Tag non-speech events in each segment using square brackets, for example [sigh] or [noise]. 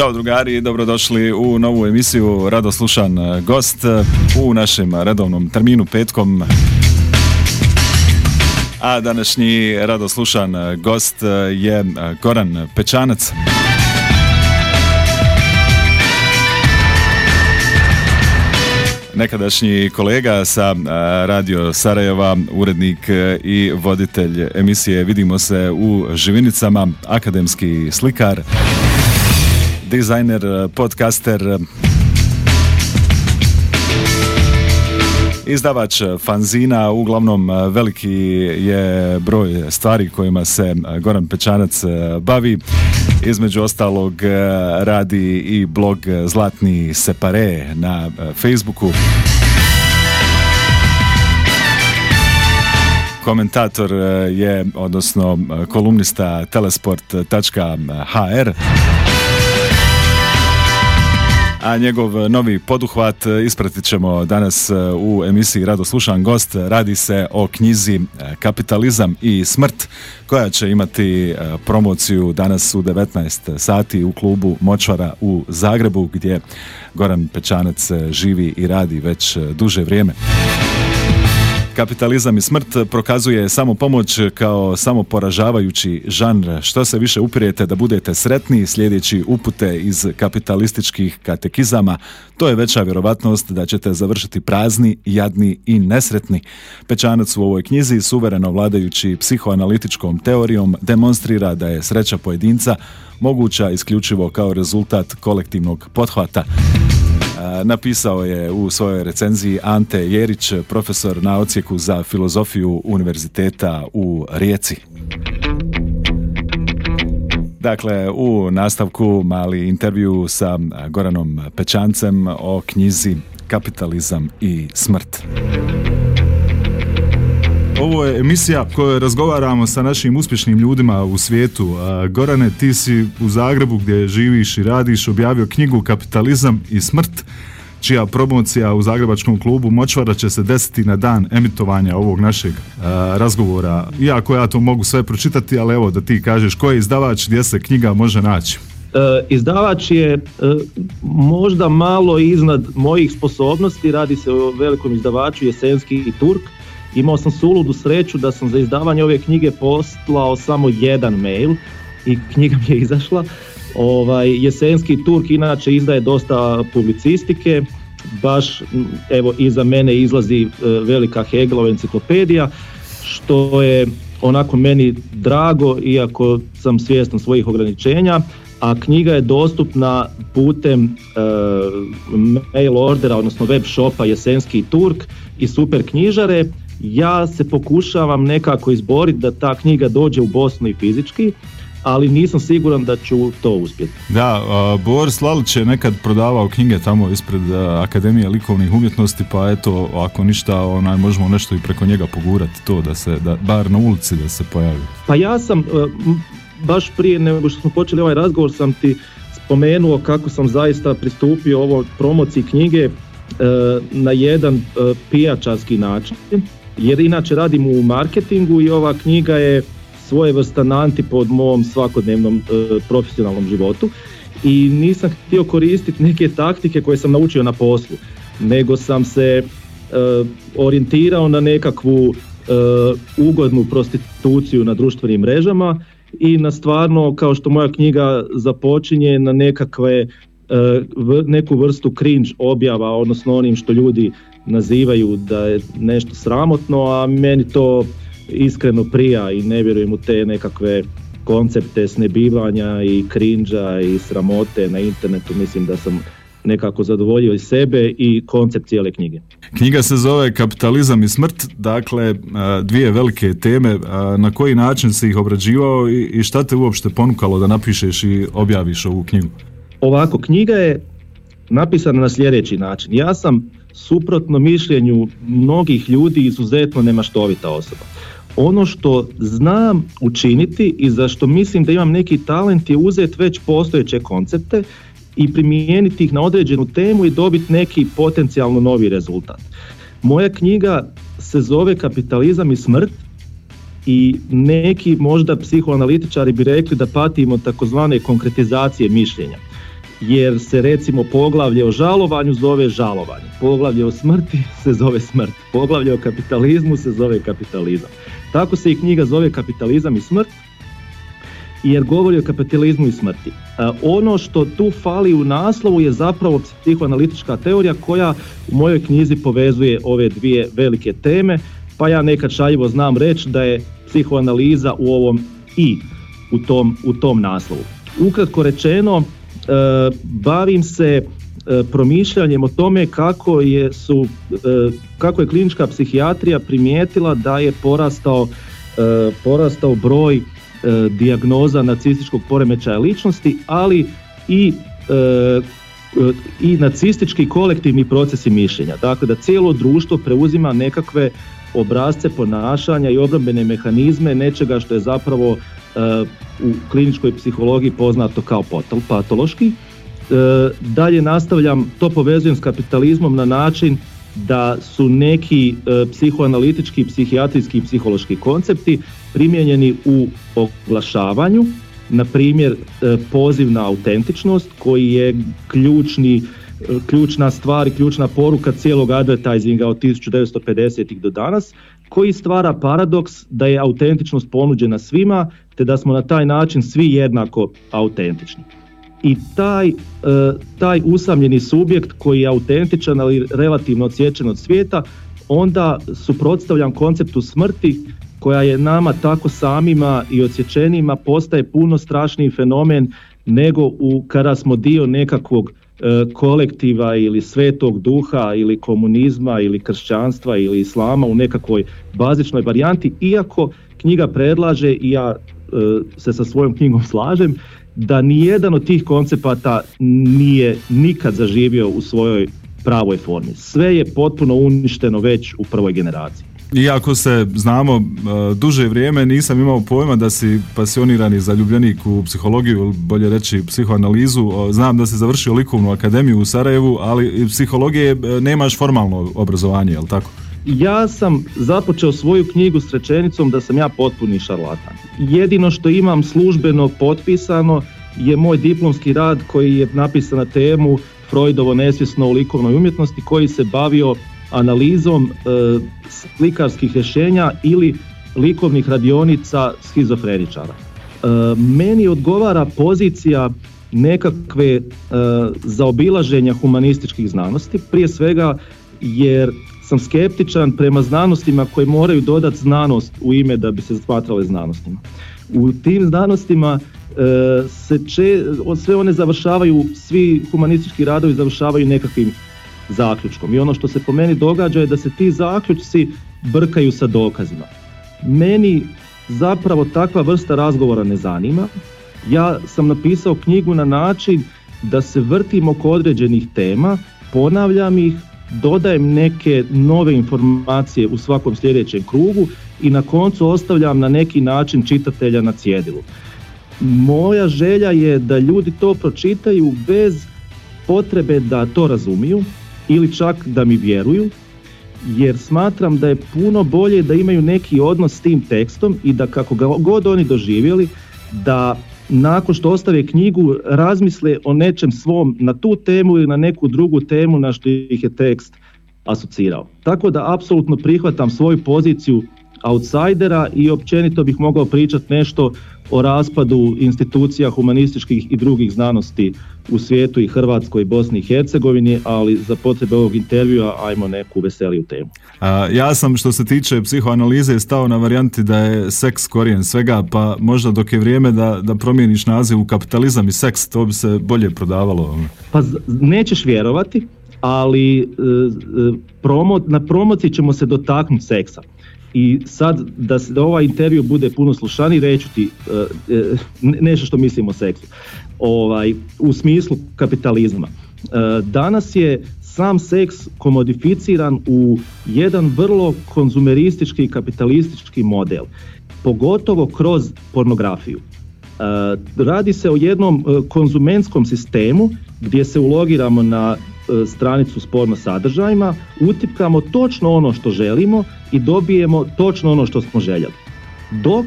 Ćao drugari, dobrodošli u novu emisiju Radoslušan gost u našem redovnom terminu petkom. A današnji radoslušan gost je Goran Pečanac. nekadašnji kolega sa Radio Sarajeva, urednik i voditelj emisije Vidimo se u Živinicama, akademski slikar, dizajner, podcaster, izdavač fanzina, uglavnom veliki je broj stvari kojima se Goran Pečanac bavi. Između ostalog radi i blog Zlatni Separe na Facebooku. Komentator je, odnosno kolumnista telesport.hr a njegov novi poduhvat ispratit ćemo danas u emisiji Rado Slušan gost. Radi se o knjizi Kapitalizam i smrt koja će imati promociju danas u 19 sati u klubu Močvara u Zagrebu gdje Goran Pečanac živi i radi već duže vrijeme. Kapitalizam i smrt prokazuje samo pomoć kao samo poražavajući žanr. Što se više uprijete da budete sretni slijedeći upute iz kapitalističkih katekizama, to je veća vjerovatnost da ćete završiti prazni, jadni i nesretni. Pečanac u ovoj knjizi, suvereno vladajući psihoanalitičkom teorijom, demonstrira da je sreća pojedinca moguća isključivo kao rezultat kolektivnog pothvata. Napisao je u svojoj recenziji Ante Jerić, profesor na ocijeku za filozofiju Univerziteta u Rijeci. Dakle, u nastavku mali intervju sa Goranom Pečancem o knjizi Kapitalizam i smrt. [laughs] Ovo je emisija kojoj razgovaramo sa našim uspješnim ljudima u svijetu. Gorane, ti si u Zagrebu gdje živiš i radiš objavio knjigu Kapitalizam i smrt čija promocija u Zagrebačkom klubu Močvara će se desiti na dan emitovanja ovog našeg razgovora. Iako ja to mogu sve pročitati, ali evo da ti kažeš koji je izdavač gdje se knjiga može naći. E, izdavač je e, možda malo iznad mojih sposobnosti, radi se o velikom izdavaču Jesenski i Turk Imao sam suludu sreću da sam za izdavanje ove knjige poslao samo jedan mail i knjiga mi je izašla. Ovaj, Jesenski Turk inače izdaje dosta publicistike, baš evo iza mene izlazi e, velika Hegelova enciklopedija, što je onako meni drago, iako sam svjestan svojih ograničenja, a knjiga je dostupna putem e, mail ordera, odnosno web shopa Jesenski Turk i super knjižare ja se pokušavam nekako izboriti da ta knjiga dođe u Bosnu i fizički, ali nisam siguran da ću to uspjeti. Da, uh, Boris Lalić je nekad prodavao knjige tamo ispred Akademije likovnih umjetnosti, pa eto, ako ništa, onaj, možemo nešto i preko njega pogurati to, da se, da, bar na ulici da se pojavi. Pa ja sam, baš prije nego što smo počeli ovaj razgovor, sam ti spomenuo kako sam zaista pristupio ovo promociji knjige na jedan pijačarski način jer inače radim u marketingu i ova knjiga je svojevrstan antipod mom svakodnevnom e, profesionalnom životu. I nisam htio koristiti neke taktike koje sam naučio na poslu, nego sam se e, orijentirao na nekakvu e, ugodnu prostituciju na društvenim mrežama i na stvarno, kao što moja knjiga započinje, na nekakve neku vrstu cringe objava, odnosno onim što ljudi nazivaju da je nešto sramotno, a meni to iskreno prija i ne vjerujem u te nekakve koncepte snebivanja i krinđa i sramote na internetu. Mislim da sam nekako zadovoljio i sebe i koncept cijele knjige. Knjiga se zove Kapitalizam i smrt, dakle dvije velike teme. Na koji način si ih obrađivao i šta te uopšte ponukalo da napišeš i objaviš ovu knjigu? Ovako, knjiga je napisana na sljedeći način. Ja sam suprotno mišljenju mnogih ljudi izuzetno nemaštovita osoba. Ono što znam učiniti i za što mislim da imam neki talent je uzeti već postojeće koncepte i primijeniti ih na određenu temu i dobiti neki potencijalno novi rezultat. Moja knjiga se zove Kapitalizam i smrt i neki možda psihoanalitičari bi rekli da patimo takozvane konkretizacije mišljenja. Jer se recimo poglavlje o žalovanju zove žalovanje, poglavlje o smrti [laughs] se zove smrt, poglavlje o kapitalizmu se zove kapitalizam. Tako se i knjiga zove Kapitalizam i smrt, jer govori o kapitalizmu i smrti. Ono što tu fali u naslovu je zapravo psihoanalitička teorija koja u mojoj knjizi povezuje ove dvije velike teme, pa ja nekad šaljivo znam reći da je psihoanaliza u ovom i u tom, u tom naslovu. Ukratko rečeno, E, bavim se e, promišljanjem o tome kako je, su, e, kako je klinička psihijatrija primijetila da je porastao, porastao broj dijagnoza nacističkog poremećaja ličnosti, ali i i nacistički kolektivni procesi mišljenja. Dakle, da cijelo društvo preuzima nekakve obrazce ponašanja i obrambene mehanizme nečega što je zapravo u kliničkoj psihologiji poznato kao patološki. E, dalje nastavljam, to povezujem s kapitalizmom na način da su neki e, psihoanalitički, psihijatrijski i psihološki koncepti primijenjeni u oglašavanju, na primjer e, poziv na autentičnost koji je ključni ključna stvar i ključna poruka cijelog advertisinga od 1950-ih do danas, koji stvara paradoks da je autentičnost ponuđena svima, te da smo na taj način svi jednako autentični. I taj, e, taj usamljeni subjekt koji je autentičan ali relativno odsječen od svijeta, onda suprotstavljam konceptu smrti koja je nama tako samima i odsječenima postaje puno strašniji fenomen nego u kada smo dio nekakvog E, kolektiva ili svetog duha ili komunizma ili kršćanstva ili islama u nekakvoj bazičnoj varijanti, iako knjiga predlaže i ja se sa svojom knjigom slažem, da nijedan od tih koncepata nije nikad zaživio u svojoj pravoj formi. Sve je potpuno uništeno već u prvoj generaciji. Iako se znamo e, duže vrijeme nisam imao pojma da si pasionirani zaljubljenik u psihologiju, bolje reći psihoanalizu. Znam da si završio likovnu akademiju u Sarajevu, ali psihologije e, nemaš formalno obrazovanje, jel tako? Ja sam započeo svoju knjigu s rečenicom da sam ja potpuni šarlatan. Jedino što imam službeno potpisano je moj diplomski rad koji je napisan na temu Freudovo nesvjesno u likovnoj umjetnosti koji se bavio analizom e, slikarskih rješenja ili likovnih radionica schizofreničara. E, meni odgovara pozicija nekakve e, zaobilaženja humanističkih znanosti, prije svega jer sam skeptičan prema znanostima koji moraju dodati znanost u ime da bi se smatrale znanostima. U tim znanostima se če, sve one završavaju, svi humanistički radovi završavaju nekakvim zaključkom. I ono što se po meni događa je da se ti zaključci brkaju sa dokazima. Meni zapravo takva vrsta razgovora ne zanima. Ja sam napisao knjigu na način da se vrtim oko određenih tema, ponavljam ih, dodajem neke nove informacije u svakom sljedećem krugu i na koncu ostavljam na neki način čitatelja na cjedilu. Moja želja je da ljudi to pročitaju bez potrebe da to razumiju, ili čak da mi vjeruju, jer smatram da je puno bolje da imaju neki odnos s tim tekstom i da kako ga god oni doživjeli, da nakon što ostave knjigu razmisle o nečem svom na tu temu ili na neku drugu temu na što ih je tekst asocirao. Tako da apsolutno prihvatam svoju poziciju outsidera i općenito bih mogao pričati nešto o raspadu institucija humanističkih i drugih znanosti u svijetu i Hrvatskoj i Bosni i Hercegovini, ali za potrebe ovog intervjua ajmo neku veseliju temu. A, ja sam što se tiče psihoanalize stao na varijanti da je seks korijen svega, pa možda dok je vrijeme da, da promijeniš naziv u kapitalizam i seks, to bi se bolje prodavalo. Pa nećeš vjerovati, ali e, e, na promociji ćemo se dotaknuti seksa. I sad da, se, da ovaj intervju bude puno slušani, reću ti uh, nešto što mislim o seksu. Ovaj, u smislu kapitalizma. Uh, danas je sam seks komodificiran u jedan vrlo konzumeristički kapitalistički model, pogotovo kroz pornografiju. Radi se o jednom konzumentskom sistemu gdje se ulogiramo na E, stranicu s porno sadržajima, utipkamo točno ono što želimo i dobijemo točno ono što smo željeli. Dok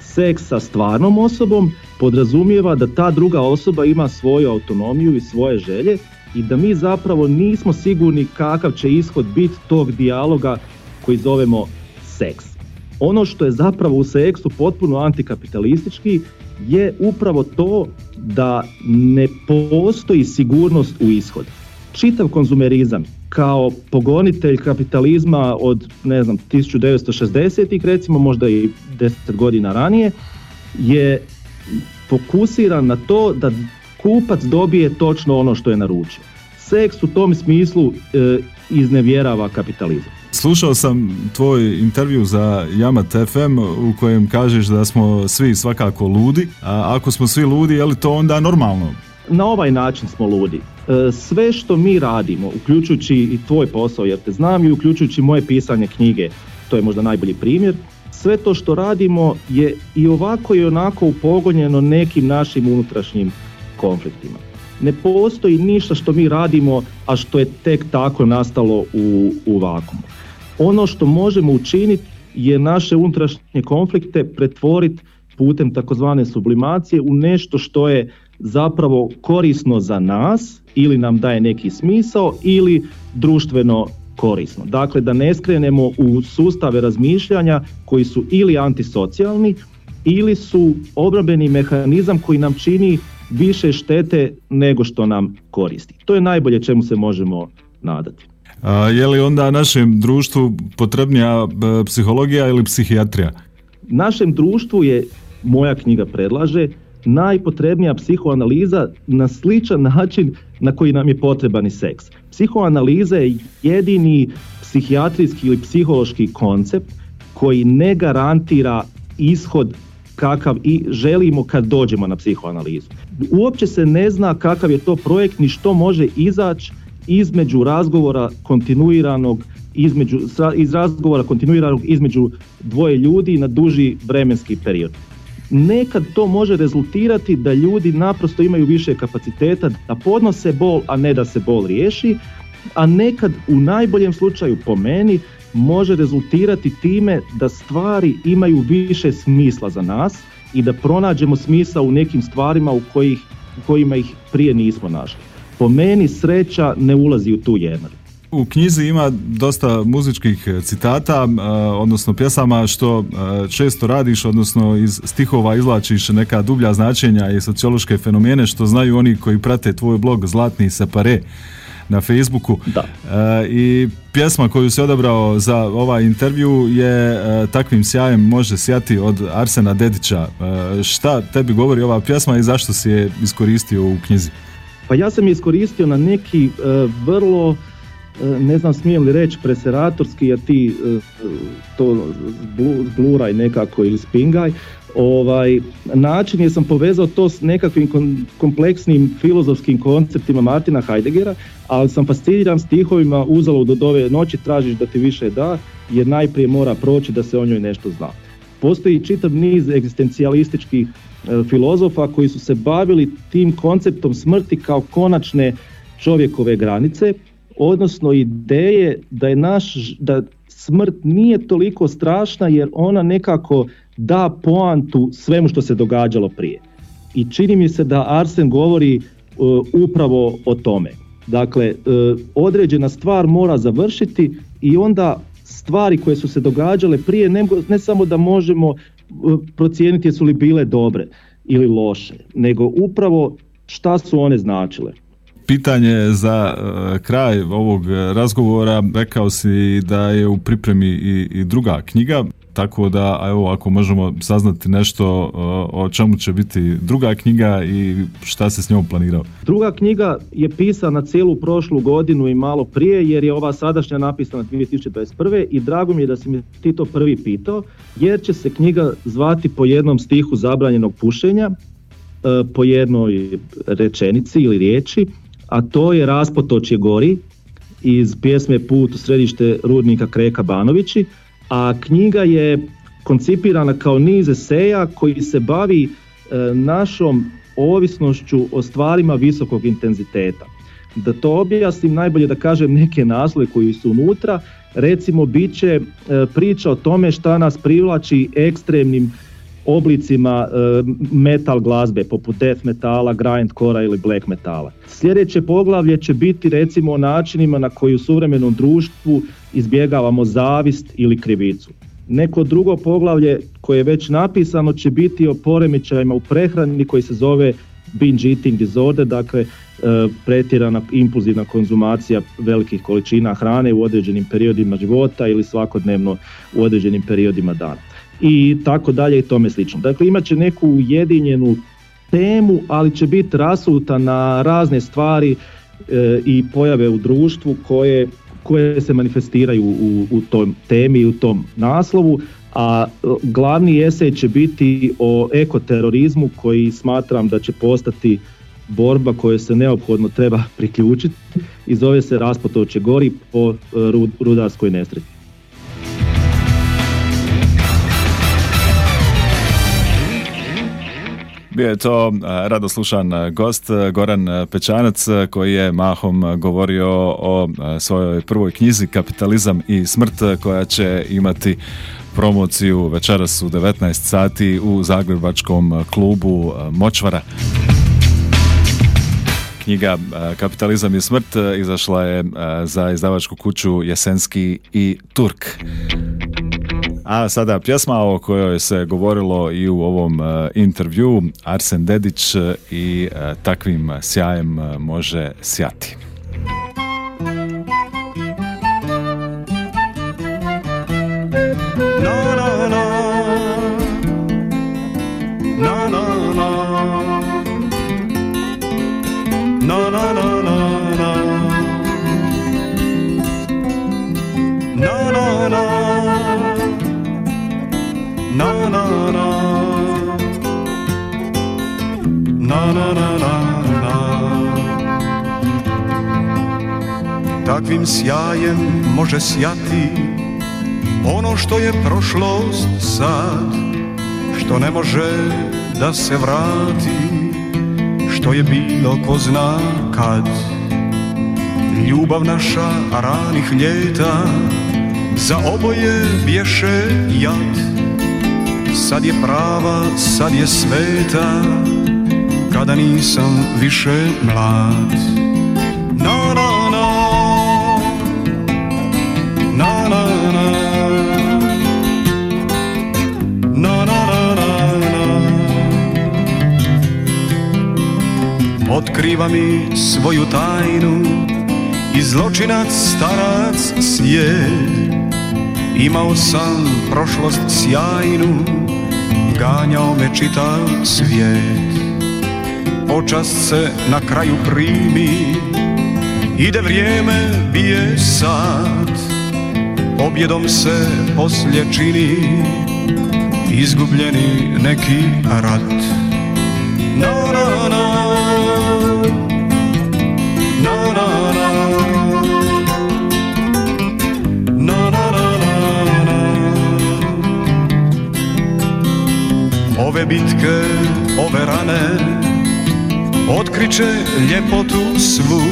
seks sa stvarnom osobom podrazumijeva da ta druga osoba ima svoju autonomiju i svoje želje i da mi zapravo nismo sigurni kakav će ishod biti tog dijaloga koji zovemo seks. Ono što je zapravo u seksu potpuno antikapitalistički je upravo to da ne postoji sigurnost u ishod. Čitav konzumerizam kao pogonitelj kapitalizma od ne znam 1960-ih recimo možda i 10 godina ranije je fokusiran na to da kupac dobije točno ono što je naručio. Seks u tom smislu e, iznevjerava kapitalizam. Slušao sam tvoj intervju za Yamat FM u kojem kažeš da smo svi svakako ludi, a ako smo svi ludi, je li to onda normalno? Na ovaj način smo ludi. E, sve što mi radimo, uključujući i tvoj posao jer te znam i uključujući moje pisanje knjige, to je možda najbolji primjer, sve to što radimo je i ovako i onako upogonjeno nekim našim unutrašnjim konfliktima. Ne postoji ništa što mi radimo, a što je tek tako nastalo u, u vakumu. Ono što možemo učiniti je naše unutrašnje konflikte pretvoriti putem takozvane sublimacije u nešto što je zapravo korisno za nas ili nam daje neki smisao ili društveno korisno. Dakle, da ne skrenemo u sustave razmišljanja koji su ili antisocijalni ili su obrambeni mehanizam koji nam čini više štete nego što nam koristi. To je najbolje čemu se možemo nadati. A, je li onda našem društvu potrebnija e, psihologija ili psihijatrija? Našem društvu je, moja knjiga predlaže, najpotrebnija psihoanaliza na sličan način na koji nam je potreban i seks. Psihoanaliza je jedini psihijatrijski ili psihološki koncept koji ne garantira ishod kakav i želimo kad dođemo na psihoanalizu. Uopće se ne zna kakav je to projekt ni što može izaći između razgovora kontinuiranog između, iz razgovora kontinuiranog između dvoje ljudi na duži vremenski period. Nekad to može rezultirati da ljudi naprosto imaju više kapaciteta da podnose bol, a ne da se bol riješi, a nekad u najboljem slučaju po meni može rezultirati time da stvari imaju više smisla za nas i da pronađemo smisao u nekim stvarima u, kojih, kojima ih prije nismo našli. Po meni sreća ne ulazi u tu jednu. U knjizi ima dosta muzičkih citata, odnosno pjesama što često radiš, odnosno iz stihova izlačiš neka dublja značenja i sociološke fenomene što znaju oni koji prate tvoj blog Zlatni separe na Facebooku. Da. I pjesma koju si odabrao za ovaj intervju je Takvim sjajem može sjati od Arsena Dedića. Šta tebi govori ova pjesma i zašto si je iskoristio u knjizi? Pa ja sam je iskoristio na neki e, vrlo e, ne znam smijem li reći preseratorski jer ti e, to zbluraj nekako ili spingaj ovaj, način je sam povezao to s nekakvim kompleksnim filozofskim konceptima Martina Heideggera, ali sam fasciniran stihovima uzalo do ove noći tražiš da ti više da, jer najprije mora proći da se o njoj nešto zna. Postoji čitav niz egzistencijalističkih E, filozofa koji su se bavili tim konceptom smrti kao konačne čovjekove granice, odnosno ideje da je naš, da smrt nije toliko strašna jer ona nekako da poantu svemu što se događalo prije. I čini mi se da Arsen govori e, upravo o tome. Dakle, uh, određena stvar mora završiti i onda stvari koje su se događale prije ne, ne samo da možemo procijeniti jesu li bile dobre ili loše, nego upravo šta su one značile. Pitanje za e, kraj ovog razgovora, rekao si da je u pripremi i, i druga knjiga, tako da evo ako možemo saznati nešto o čemu će biti druga knjiga i šta se s njom planirao. Druga knjiga je pisana cijelu prošlu godinu i malo prije jer je ova sadašnja napisana 2021. i drago mi je da si mi ti to prvi pitao jer će se knjiga zvati po jednom stihu zabranjenog pušenja, e, po jednoj rečenici ili riječi, a to je Raspotočje gori iz pjesme Put u središte rudnika Kreka Banovići a knjiga je koncipirana kao niz eseja koji se bavi e, našom ovisnošću o stvarima visokog intenziteta. Da to objasnim, najbolje da kažem neke naslove koji su unutra, recimo bit će e, priča o tome šta nas privlači ekstremnim oblicima e, metal glazbe poput death metala, grindcore ili black metala. Sljedeće poglavlje će biti recimo o načinima na koji u suvremenom društvu izbjegavamo zavist ili krivicu. Neko drugo poglavlje koje je već napisano će biti o poremećajima u prehrani koji se zove binge eating disorder, dakle e, pretjerana impulzivna konzumacija velikih količina hrane u određenim periodima života ili svakodnevno u određenim periodima dana i tako dalje i tome slično. Dakle imat će neku ujedinjenu temu, ali će biti rasuta na razne stvari e, i pojave u društvu koje, koje se manifestiraju u, u tom temi i u tom naslovu, a e, glavni esej će biti o ekoterorizmu koji smatram da će postati borba kojoj se neophodno treba [laughs] priključiti i zove se Raspotovče gori po e, rudarskoj nesreći. Bio je to radoslušan gost Goran Pečanac koji je mahom govorio o svojoj prvoj knjizi Kapitalizam i smrt koja će imati promociju večeras u 19 sati u Zagrebačkom klubu Močvara. Knjiga Kapitalizam i smrt izašla je za izdavačku kuću Jesenski i Turk. A sada pjesma o kojoj se govorilo i u ovom e, intervju, Arsen Dedić e, i e, takvim sjajem može sjati. Takvim sjajem može sjati ono što je prošlost sad Što ne može da se vrati Što je bilo ko zna kad. Ljubav naša ranih ljeta Za oboje bješe jad. Sad je prava, sad je sveta Kada nisam više mlad. Na, na, na Na, na, na Na, na, na, na. Otkriva mi svoju tajnu I zločinac starac svijet. Imao sam prošlost sjajnu ganjao me čitav svijet Počast se na kraju primi. Ide vrijeme, bije sad Pobjedom se poslje čini Izgubljeni neki rat. Na, na, na. Ove bitke, Otkriće ljepotu svu.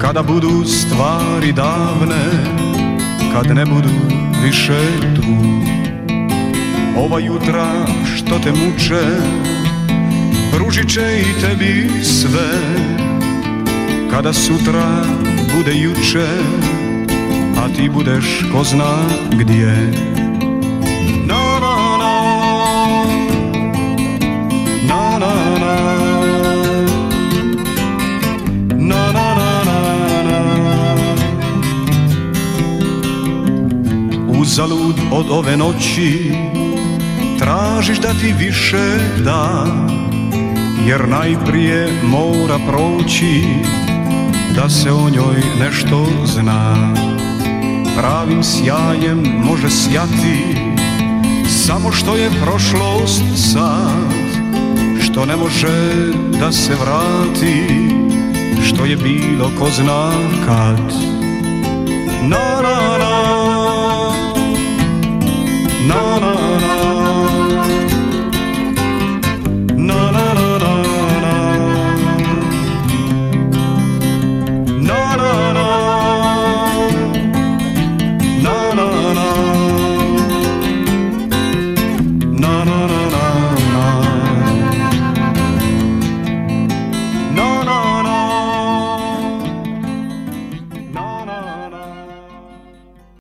Kada budu stvari davne Kad ne budu više tu. Ova jutra što te muče Pružit će i tebi sve. Kada sutra bude juče A ti budeš ko zna gdje Uzalud od ove noći. Tražiš da ti više da Jer najprije mora proći Da se o njoj nešto zna. Pravim sjajem može sjati Samo što je prošlost sad. Što ne može da se vrati Što je bilo ko zna kad. Na na no